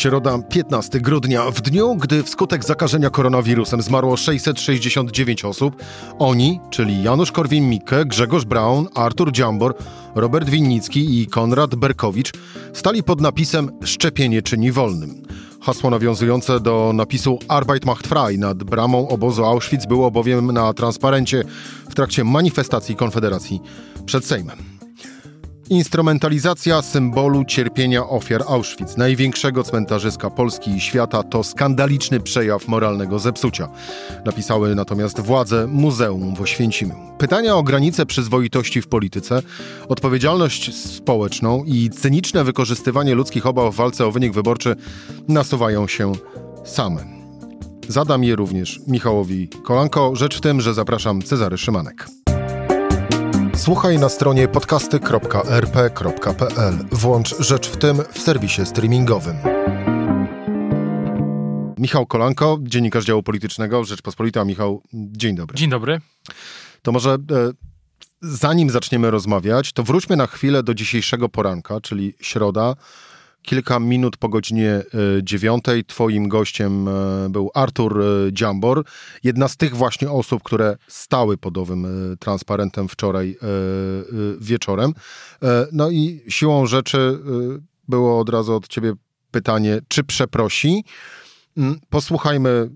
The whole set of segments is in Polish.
Środa, 15 grudnia, w dniu, gdy wskutek zakażenia koronawirusem zmarło 669 osób, oni, czyli Janusz Korwin-Mikke, Grzegorz Braun, Artur Dziambor, Robert Winnicki i Konrad Berkowicz, stali pod napisem Szczepienie czyni wolnym. Hasło nawiązujące do napisu Arbeit macht frei nad bramą obozu Auschwitz było bowiem na transparencie w trakcie manifestacji Konfederacji przed Sejmem. Instrumentalizacja symbolu cierpienia ofiar Auschwitz, największego cmentarzyska Polski i świata, to skandaliczny przejaw moralnego zepsucia. Napisały natomiast władze Muzeum w Oświęcimiu. Pytania o granice przyzwoitości w polityce, odpowiedzialność społeczną i cyniczne wykorzystywanie ludzkich obaw w walce o wynik wyborczy nasuwają się same. Zadam je również Michałowi Kolanko. Rzecz w tym, że zapraszam Cezary Szymanek. Słuchaj na stronie podcasty.rp.pl. Włącz Rzecz w tym w serwisie streamingowym. Michał Kolanko, dziennikarz działu politycznego Rzeczpospolita. Michał, dzień dobry. Dzień dobry. To może e, zanim zaczniemy rozmawiać, to wróćmy na chwilę do dzisiejszego poranka, czyli środa, Kilka minut po godzinie e, dziewiątej twoim gościem e, był Artur e, Dziambor, jedna z tych właśnie osób, które stały pod owym transparentem wczoraj wieczorem. No i siłą rzeczy było od razu od ciebie pytanie, czy przeprosi? Mm, posłuchajmy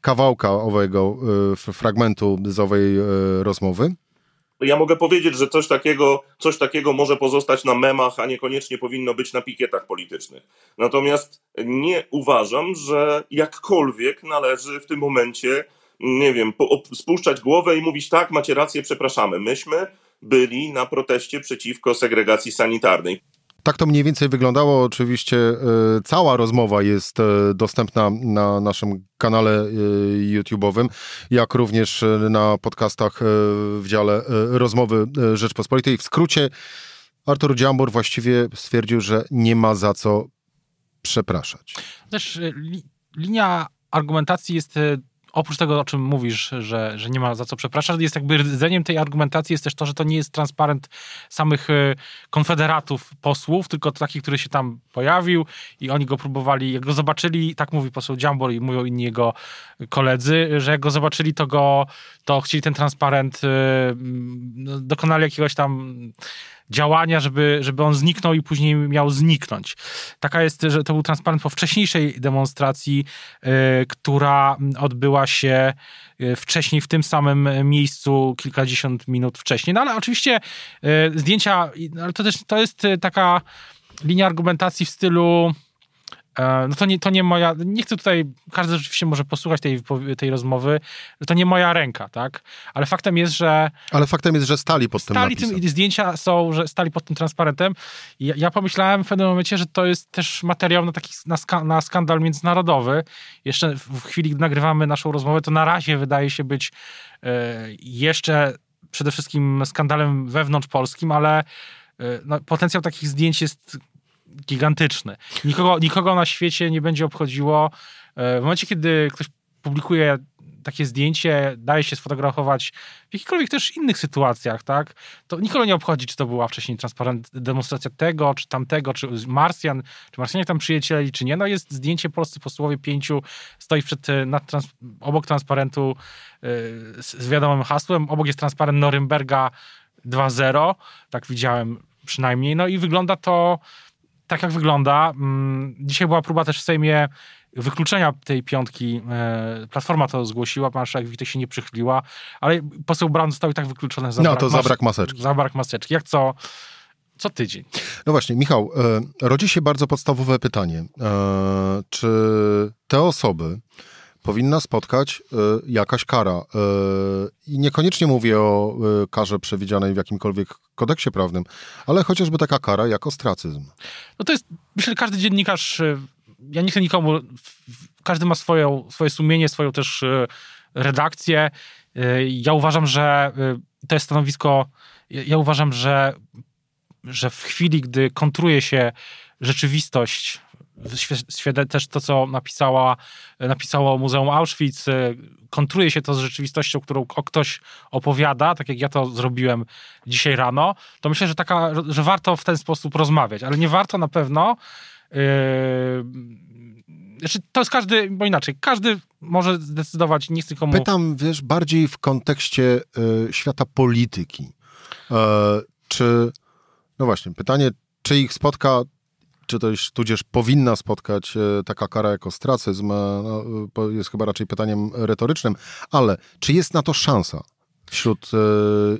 kawałka owego fragmentu z owej rozmowy ja mogę powiedzieć, że coś takiego, coś takiego może pozostać na memach, a niekoniecznie powinno być na pikietach politycznych. Natomiast nie uważam, że jakkolwiek należy w tym momencie, nie wiem, spuszczać głowę i mówić tak, macie rację, przepraszamy. Myśmy byli na proteście przeciwko segregacji sanitarnej. Tak to mniej więcej wyglądało. Oczywiście e, cała rozmowa jest e, dostępna na naszym kanale e, YouTube'owym, jak również na podcastach w dziale Rozmowy Rzeczpospolitej. W skrócie, Artur Dziambor właściwie stwierdził, że nie ma za co przepraszać. Też li, linia argumentacji jest oprócz tego, o czym mówisz, że, że nie ma za co przepraszać, jest jakby rdzeniem tej argumentacji jest też to, że to nie jest transparent samych e, konfederatów posłów, tylko taki, który się tam pojawił i oni go próbowali, jak go zobaczyli, tak mówi poseł Dziambor i mówią inni jego koledzy, że jak go zobaczyli, to go, to chcieli ten transparent, e, no, dokonali jakiegoś tam działania, żeby, żeby on zniknął i później miał zniknąć. Taka jest, że to był transparent po wcześniejszej demonstracji, y, która odbyła się y, wcześniej w tym samym miejscu kilkadziesiąt minut wcześniej. No ale oczywiście y, zdjęcia, ale to też to jest taka linia argumentacji w stylu E, no to nie, to nie moja, nie chcę tutaj, każdy rzeczywiście może posłuchać tej, tej rozmowy, to nie moja ręka, tak? Ale faktem jest, że... Ale faktem jest, że stali pod tym Stali tym, zdjęcia są, że stali pod tym transparentem. Ja, ja, pomyślałem w pewnym momencie, że to jest też materiał na taki, na, ska, na skandal międzynarodowy. Jeszcze w chwili, gdy nagrywamy naszą rozmowę, to na razie wydaje się być e, jeszcze przede wszystkim skandalem wewnątrz polskim, ale e, no, potencjał takich zdjęć jest gigantyczny. Nikogo, nikogo na świecie nie będzie obchodziło. E, w momencie, kiedy ktoś publikuje takie zdjęcie, daje się sfotografować w jakichkolwiek też innych sytuacjach, tak? To nikogo nie obchodzi, czy to była wcześniej transparent, demonstracja tego, czy tamtego, czy Marsjan, czy Marsjanie tam przyjęli, czy nie. No jest zdjęcie polscy posłowie pięciu, stoi przed, e, nad trans, obok transparentu yy, z wiadomym hasłem, obok jest transparent Norymberga 2.0, tak widziałem przynajmniej, no i wygląda to tak jak wygląda. Mm, dzisiaj była próba też w Sejmie wykluczenia tej piątki. E, Platforma to zgłosiła, marszałek Witek się nie przychyliła, ale poseł Brown został i tak wykluczony za, no, to za brak maseczki. Za brak maseczki. Jak co, co tydzień. No właśnie, Michał, e, rodzi się bardzo podstawowe pytanie. E, czy te osoby, powinna spotkać y, jakaś kara. Y, I niekoniecznie mówię o y, karze przewidzianej w jakimkolwiek kodeksie prawnym, ale chociażby taka kara jak ostracyzm. No to jest, myślę, każdy dziennikarz, ja nie chcę nikomu, każdy ma swoją, swoje sumienie, swoją też redakcję. Ja uważam, że to jest stanowisko, ja uważam, że, że w chwili, gdy kontruje się rzeczywistość też to, co napisała, napisało Muzeum Auschwitz, kontruje się to z rzeczywistością, którą ktoś opowiada, tak jak ja to zrobiłem dzisiaj rano, to myślę, że, taka, że warto w ten sposób rozmawiać, ale nie warto na pewno yy, znaczy, to jest każdy, bo inaczej, każdy może zdecydować, nie chcę komu... Pytam, wiesz, bardziej w kontekście y, świata polityki. E, czy, no właśnie, pytanie, czy ich spotka, czy też tudzież powinna spotkać e, taka kara jako ostracyzm, no, jest chyba raczej pytaniem retorycznym, ale czy jest na to szansa wśród e,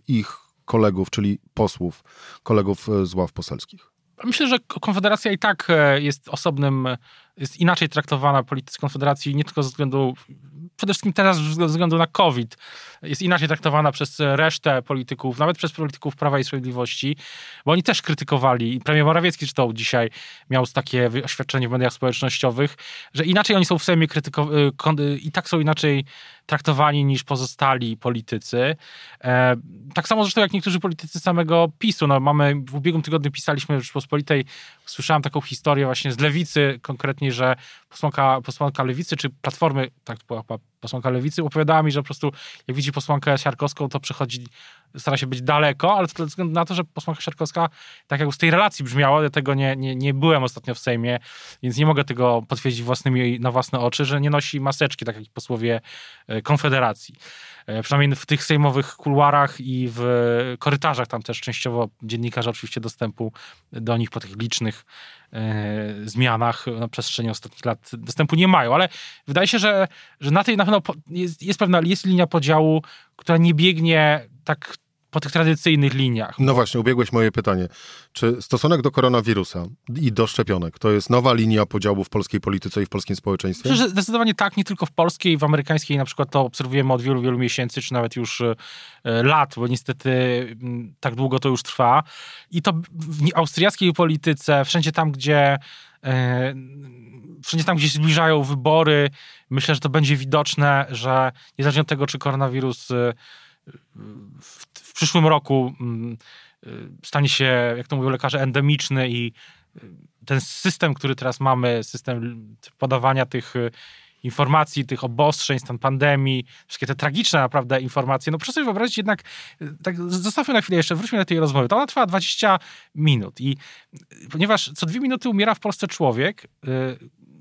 ich kolegów, czyli posłów, kolegów z ław poselskich? Myślę, że Konfederacja i tak jest osobnym, jest inaczej traktowana politycy Konfederacji, nie tylko ze względu przede wszystkim teraz ze względu na COVID jest inaczej traktowana przez resztę polityków, nawet przez polityków Prawa i Sprawiedliwości, bo oni też krytykowali i premier Morawiecki zresztą dzisiaj miał takie oświadczenie w mediach społecznościowych, że inaczej oni są w Sejmie krytykowani i tak są inaczej traktowani niż pozostali politycy. E, tak samo zresztą jak niektórzy politycy samego PiSu. No, mamy, w ubiegłym tygodniu pisaliśmy w Rzeczpospolitej, słyszałem taką historię właśnie z Lewicy, konkretnie, że posłanka, posłanka Lewicy, czy Platformy, tak to była posłanka Lewicy, opowiadała mi, że po prostu jak widzi posłankę Siarkowską, to przychodzi, stara się być daleko, ale to ze względu na to, że posłanka Siarkowska, tak jak z tej relacji brzmiało, ja tego nie, nie, nie byłem ostatnio w Sejmie, więc nie mogę tego potwierdzić własnymi, na własne oczy, że nie nosi maseczki, tak jak posłowie e, Konfederacji. E, przynajmniej w tych sejmowych kuluarach i w korytarzach, tam też częściowo dziennikarze oczywiście dostępu do nich po tych licznych e, zmianach na przestrzeni ostatnich lat dostępu nie mają, ale wydaje się, że, że na tej na pewno jest, jest pewna jest linia podziału, która nie biegnie tak po tych tradycyjnych liniach. No właśnie, ubiegłeś moje pytanie. Czy stosunek do koronawirusa i do szczepionek to jest nowa linia podziału w polskiej polityce i w polskim społeczeństwie? Myślę, że zdecydowanie tak, nie tylko w polskiej, w amerykańskiej na przykład to obserwujemy od wielu, wielu miesięcy, czy nawet już e, lat, bo niestety mm, tak długo to już trwa. I to w austriackiej polityce, wszędzie tam, gdzie wszędzie tam, gdzie się zbliżają wybory, myślę, że to będzie widoczne, że niezależnie od tego, czy koronawirus e, w, w przyszłym roku mm, y, stanie się, jak to mówią lekarze, endemiczny i ten system, który teraz mamy, system podawania tych informacji, tych obostrzeń, stan pandemii, wszystkie te tragiczne naprawdę informacje. No proszę sobie wyobrazić jednak, tak zostawmy na chwilę jeszcze, wróćmy do tej rozmowy. To ona trwa 20 minut i ponieważ co dwie minuty umiera w Polsce człowiek,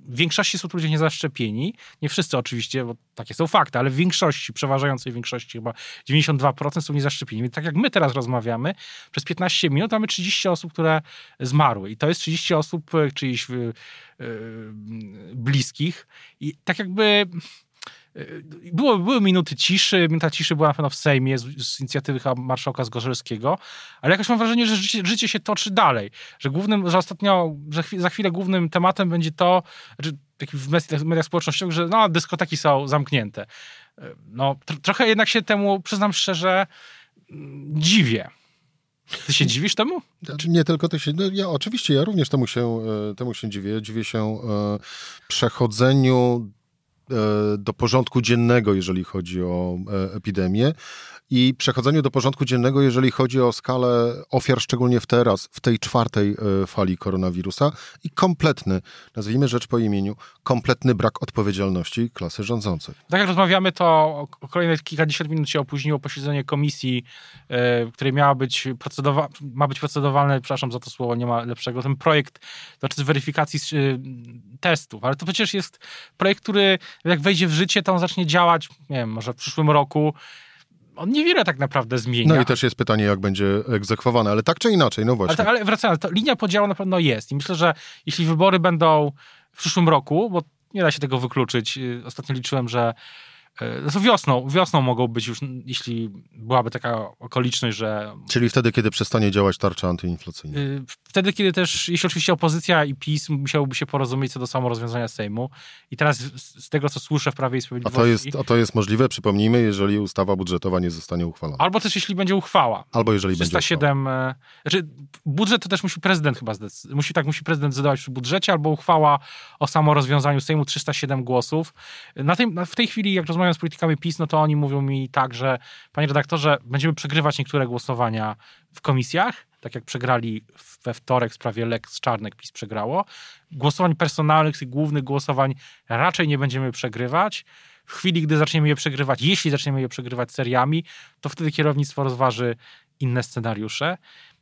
w większości są to ludzie niezaszczepieni. Nie wszyscy oczywiście, bo takie są fakty, ale w większości, przeważającej większości, chyba 92% są niezaszczepieni. Więc tak jak my teraz rozmawiamy, przez 15 minut mamy 30 osób, które zmarły. I to jest 30 osób e, czyichś yy, bliskich. I tak jakby było, były minuty ciszy, minuta ciszy była na pewno w Sejmie z, z inicjatywy marszałka Zgorzelskiego, ale jakoś mam wrażenie, że życie, życie, się toczy dalej, że głównym, że ostatnio, że za chwilę głównym tematem będzie to, że w mediach, mediach społecznościowych, że no, dyskoteki są zamknięte. No, tr trochę jednak się temu, przyznam szczerze, dziwię. Ty się dziwisz temu? Znaczy, nie tylko ty się. No ja, oczywiście, ja również temu się, e, temu się dziwię. Dziwię się e, przechodzeniu E, do porządku dziennego, jeżeli chodzi o e, epidemię i przechodzeniu do porządku dziennego, jeżeli chodzi o skalę ofiar, szczególnie w teraz, w tej czwartej e, fali koronawirusa i kompletny, nazwijmy rzecz po imieniu, kompletny brak odpowiedzialności klasy rządzącej. Tak jak rozmawiamy, to kolejne kilkadziesiąt minut się opóźniło posiedzenie komisji, w której miała być procedowa ma być procedowalny, przepraszam za to słowo, nie ma lepszego, ten projekt znaczy z weryfikacji testów, ale to przecież jest projekt, który jak wejdzie w życie, to on zacznie działać, nie wiem, może w przyszłym roku. On niewiele tak naprawdę zmienia. No i też jest pytanie, jak będzie egzekwowane, ale tak czy inaczej, no właśnie. Ale, ale wracając, to linia podziału na pewno jest i myślę, że jeśli wybory będą w przyszłym roku, bo nie da się tego wykluczyć, y, ostatnio liczyłem, że e, wiosną, wiosną mogą być już, jeśli byłaby taka okoliczność, że... Czyli wtedy, kiedy przestanie działać tarcza antyinflacyjna. E, wtedy, kiedy też, jeśli oczywiście opozycja i PiS musiałyby się porozumieć co do samo rozwiązania Sejmu. I teraz z tego, co słyszę w Prawie i Sprawiedliwości... A to jest, a to jest możliwe, przypomnijmy, jeżeli ustawa budżetowa nie zostanie uchwalona. Albo też, jeśli będzie uchwała. Albo jeżeli 307, będzie uchwała. E, znaczy, budżet to też musi prezydent chyba zdecydować. Musi, tak, musi prezydent zdecydować przy budżecie, albo uchwała o samo rozwiązaniu Sejmu 307 głosów. Na tej, w tej chwili, jak rozmawiam z politykami PiS, no to oni mówią mi tak, że panie redaktorze, będziemy przegrywać niektóre głosowania w komisjach tak jak przegrali we wtorek w sprawie Lex Czarnek, PiS przegrało. Głosowań personalnych, tych głównych głosowań raczej nie będziemy przegrywać. W chwili, gdy zaczniemy je przegrywać, jeśli zaczniemy je przegrywać seriami, to wtedy kierownictwo rozważy inne scenariusze.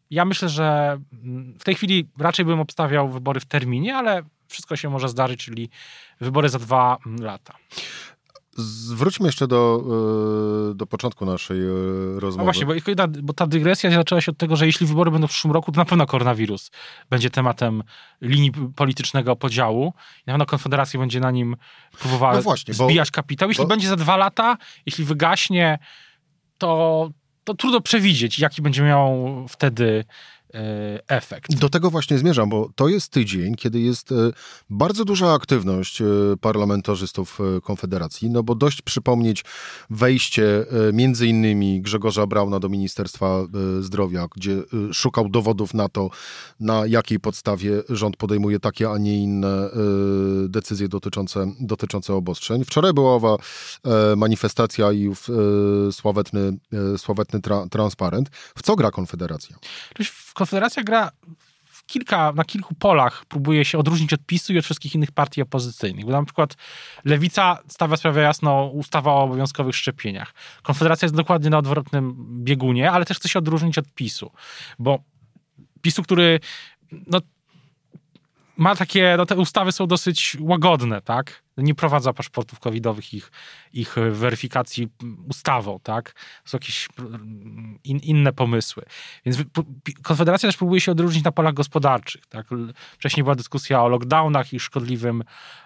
Ja myślę, że mm, w tej chwili raczej bym obstawiał wybory w terminie, ale wszystko się może zdarzyć, czyli wybory za dwa mm, lata. Zwróćmy jeszcze do, e, do początku naszej e, rozmowy. No właśnie, bo, bo, ta dygresja zaczęła się od tego, że jeśli wybory będą w przyszłym roku, to na pewno koronawirus będzie tematem linii politycznego podziału. Na pewno Konfederacja będzie na nim próbowała no właśnie, zbijać bo, kapitał. Jeśli bo... będzie za dwa lata, jeśli wygaśnie, to, to trudno przewidzieć, jaki będzie miał wtedy efekt. Do tego właśnie zmierzam, bo to jest tydzień, kiedy jest e, bardzo duża aktywność e, parlamentarzystów Konfederacji, no bo dość przypomnieć wejście między innymi Grzegorza Brauna do Ministerstwa Zdrowia, gdzie szukał dowodów na to, na jakiej podstawie rząd podejmuje takie, a nie inne decyzje dotyczące, dotyczące obostrzeń. Wczoraj była owa manifestacja i sławetny, sławetny tra transparent. W co gra Konfederacja? Konfederacja gra kilka, na kilku polach próbuje się odróżnić od PiSu i od wszystkich innych partii opozycyjnych. Bo na przykład Lewica stawia sprawę jasno ustawa o obowiązkowych szczepieniach. Konfederacja jest dokładnie na odwrotnym biegunie, ale też chce się odróżnić od PiSu. Bo PiSu, który no, ma takie, no te ustawy są dosyć łagodne, tak? Nie prowadza paszportów covidowych, ich, ich weryfikacji ustawą, tak? Są jakieś in, inne pomysły. Więc Konfederacja też próbuje się odróżnić na polach gospodarczych, tak? Wcześniej była dyskusja o lockdownach i szkodliwym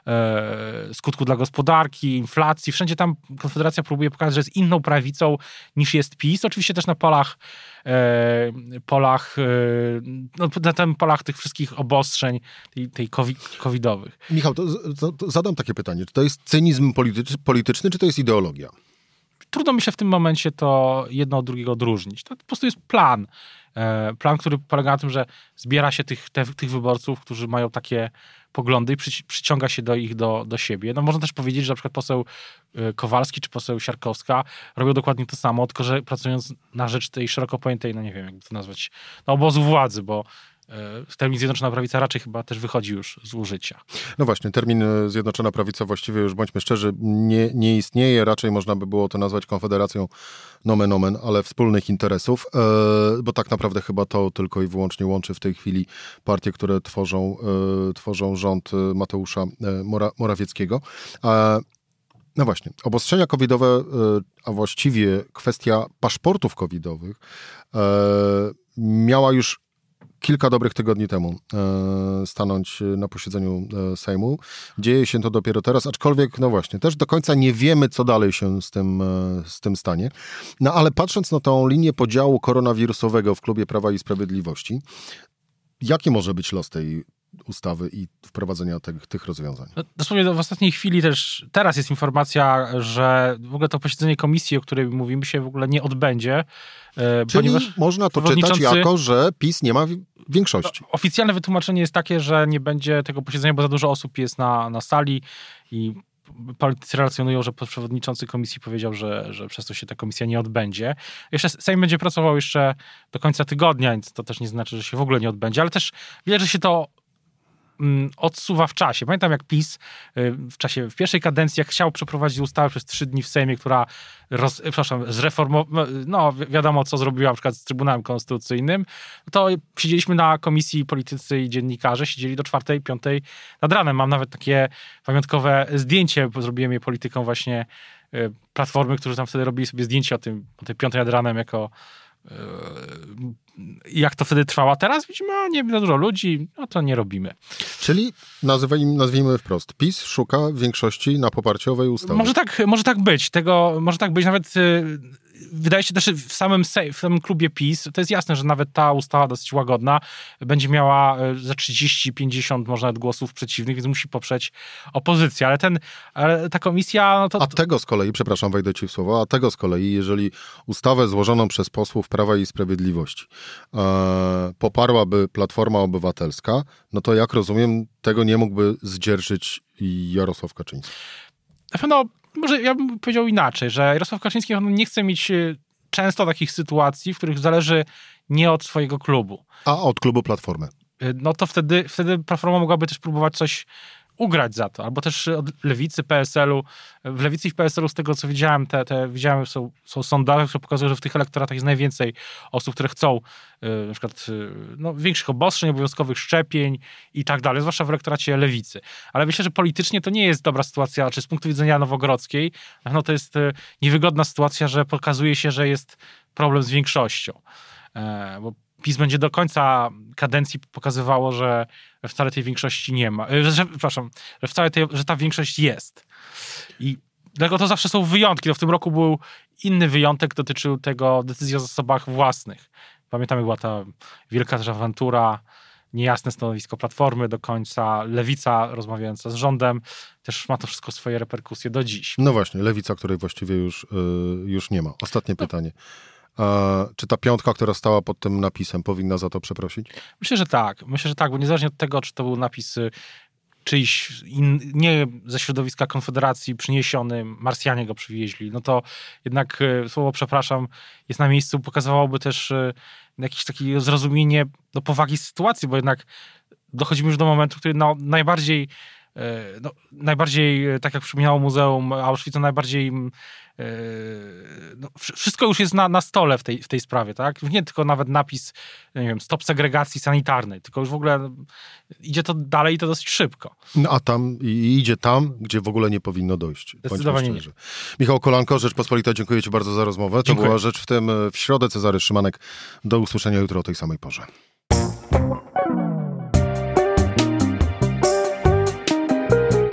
e, skutku dla gospodarki, inflacji. Wszędzie tam Konfederacja próbuje pokazać, że jest inną prawicą niż jest PiS. Oczywiście też na polach e, polach, e, no, na tym polach tych wszystkich obostrzeń, tej, tej covidowych. Michał, to, to, to zadam takie pytanie. Czy to jest cynizm polityczny czy to jest ideologia? Trudno mi się w tym momencie to jedno od drugiego odróżnić. To po prostu jest plan. E, plan, który polega na tym, że zbiera się tych, te, tych wyborców, którzy mają takie poglądy i przy, przyciąga się do ich do, do siebie. No można też powiedzieć, że na przykład poseł e, Kowalski czy poseł Siarkowska robią dokładnie to samo, tylko że pracując na rzecz tej szeroko pojętej, no nie wiem, jak to nazwać, no obozu władzy, bo E, termin Zjednoczona Prawica raczej chyba też wychodzi już z użycia. No właśnie, termin e, Zjednoczona Prawica właściwie już, bądźmy szczerzy, nie, nie istnieje. Raczej można by było to nazwać konfederacją nomen omen, ale wspólnych interesów, e, bo tak naprawdę chyba to tylko i wyłącznie łączy w tej chwili partie, które tworzą, tworzą rząd Mateusza Mora, Morawieckiego. No właśnie, obostrzenia covidowe, a właściwie kwestia paszportów covidowych miała już kilka dobrych tygodni temu e, stanąć na posiedzeniu e, Sejmu. Dzieje się to dopiero teraz, aczkolwiek, no właśnie, też do końca nie wiemy, co dalej się z tym, e, z tym stanie. No ale patrząc na tą linię podziału koronawirusowego w Klubie Prawa i Sprawiedliwości, jaki może być los tej ustawy i wprowadzenia tych, tych rozwiązań. No, dosłownie w ostatniej chwili też, teraz jest informacja, że w ogóle to posiedzenie komisji, o której mówimy się w ogóle nie odbędzie. Czyli można to czytać jako, że PiS nie ma większości. No, oficjalne wytłumaczenie jest takie, że nie będzie tego posiedzenia, bo za dużo osób jest na, na sali i politycy relacjonują, że przewodniczący komisji powiedział, że, że przez to się ta komisja nie odbędzie. Jeszcze Sejm będzie pracował jeszcze do końca tygodnia, więc to też nie znaczy, że się w ogóle nie odbędzie, ale też widać, że się to odsuwa w czasie. Pamiętam jak PiS y, w czasie, w pierwszej kadencji, jak chciał przeprowadzić ustawę przez trzy dni w Sejmie, która, roz, przepraszam, zreformowała, no wiadomo co zrobiła na przykład z Trybunałem Konstytucyjnym, to siedzieliśmy na komisji politycy i dziennikarze, siedzieli do czwartej, piątej nad ranem. Mam nawet takie pamiątkowe zdjęcie, bo zrobiłem je polityką właśnie y, Platformy, którzy tam wtedy robili sobie zdjęcie o tym, o tej piątej nad ranem jako jak to wtedy trwało. Teraz widzimy, a nie dużo ludzi, no to nie robimy. Czyli nazwijmy, nazwijmy wprost, PiS szuka większości na poparcie owej ustawy. Może tak, może tak być. Tego, może tak być nawet y, wydaje się też w samym, w samym klubie PiS, to jest jasne, że nawet ta ustawa dosyć łagodna będzie miała e, za 30-50 może nawet głosów przeciwnych, więc musi poprzeć opozycję, ale ten, ale ta komisja... No to... A tego z kolei, przepraszam, wejdę ci w słowo, a tego z kolei, jeżeli ustawę złożoną przez posłów Prawa i Sprawiedliwości poparłaby Platforma Obywatelska, no to jak rozumiem, tego nie mógłby zdzierżyć Jarosław Kaczyński. Na pewno może ja bym powiedział inaczej, że Jarosław Kaczyński nie chce mieć y, często takich sytuacji, w których zależy nie od swojego klubu. A od klubu Platformy. Y, no to wtedy, wtedy Platforma mogłaby też próbować coś ugrać za to, albo też od lewicy, PSL-u. W lewicy i w PSL-u z tego, co widziałem, te, te widziałem, są, są sondaże, które pokazują, że w tych elektoratach jest najwięcej osób, które chcą y, na przykład y, no, większych obostrzeń, obowiązkowych szczepień i tak dalej, zwłaszcza w elektoracie lewicy. Ale myślę, że politycznie to nie jest dobra sytuacja, czy z punktu widzenia Nowogrodzkiej, no to jest y, niewygodna sytuacja, że pokazuje się, że jest problem z większością. E, bo PiS będzie do końca kadencji pokazywało, że wcale tej większości nie ma. Że, że, przepraszam, że wcale tej, że ta większość jest. I dlatego to zawsze są wyjątki. No w tym roku był inny wyjątek, dotyczył tego decyzji o zasobach własnych. Pamiętamy, była ta wielka też awantura, niejasne stanowisko Platformy do końca, Lewica rozmawiająca z rządem, też ma to wszystko swoje reperkusje do dziś. No właśnie, Lewica, której właściwie już, yy, już nie ma. Ostatnie no. pytanie. Czy ta piątka, która stała pod tym napisem, powinna za to przeprosić? Myślę, że tak. Myślę, że tak, bo niezależnie od tego, czy to był napis y, czyjś in, nie ze środowiska Konfederacji przyniesiony, Marsjanie go przywieźli, no to jednak y, słowo przepraszam jest na miejscu, pokazywałoby też y, jakieś takie zrozumienie do powagi sytuacji, bo jednak dochodzimy już do momentu, który no, najbardziej no, najbardziej, tak jak przypomniało Muzeum Auschwitz, najbardziej Yy, no, wszystko już jest na, na stole w tej, w tej sprawie, tak? Nie tylko nawet napis, nie wiem, stop segregacji sanitarnej, tylko już w ogóle no, idzie to dalej i to dosyć szybko. No, a tam i idzie tam, gdzie w ogóle nie powinno dojść. Zdecydowanie nie. Michał Kolanko, Rzeczpospolita, dziękuję Ci bardzo za rozmowę. To dziękuję. była rzecz w tym w środę. Cezary Szymanek. Do usłyszenia jutro o tej samej porze.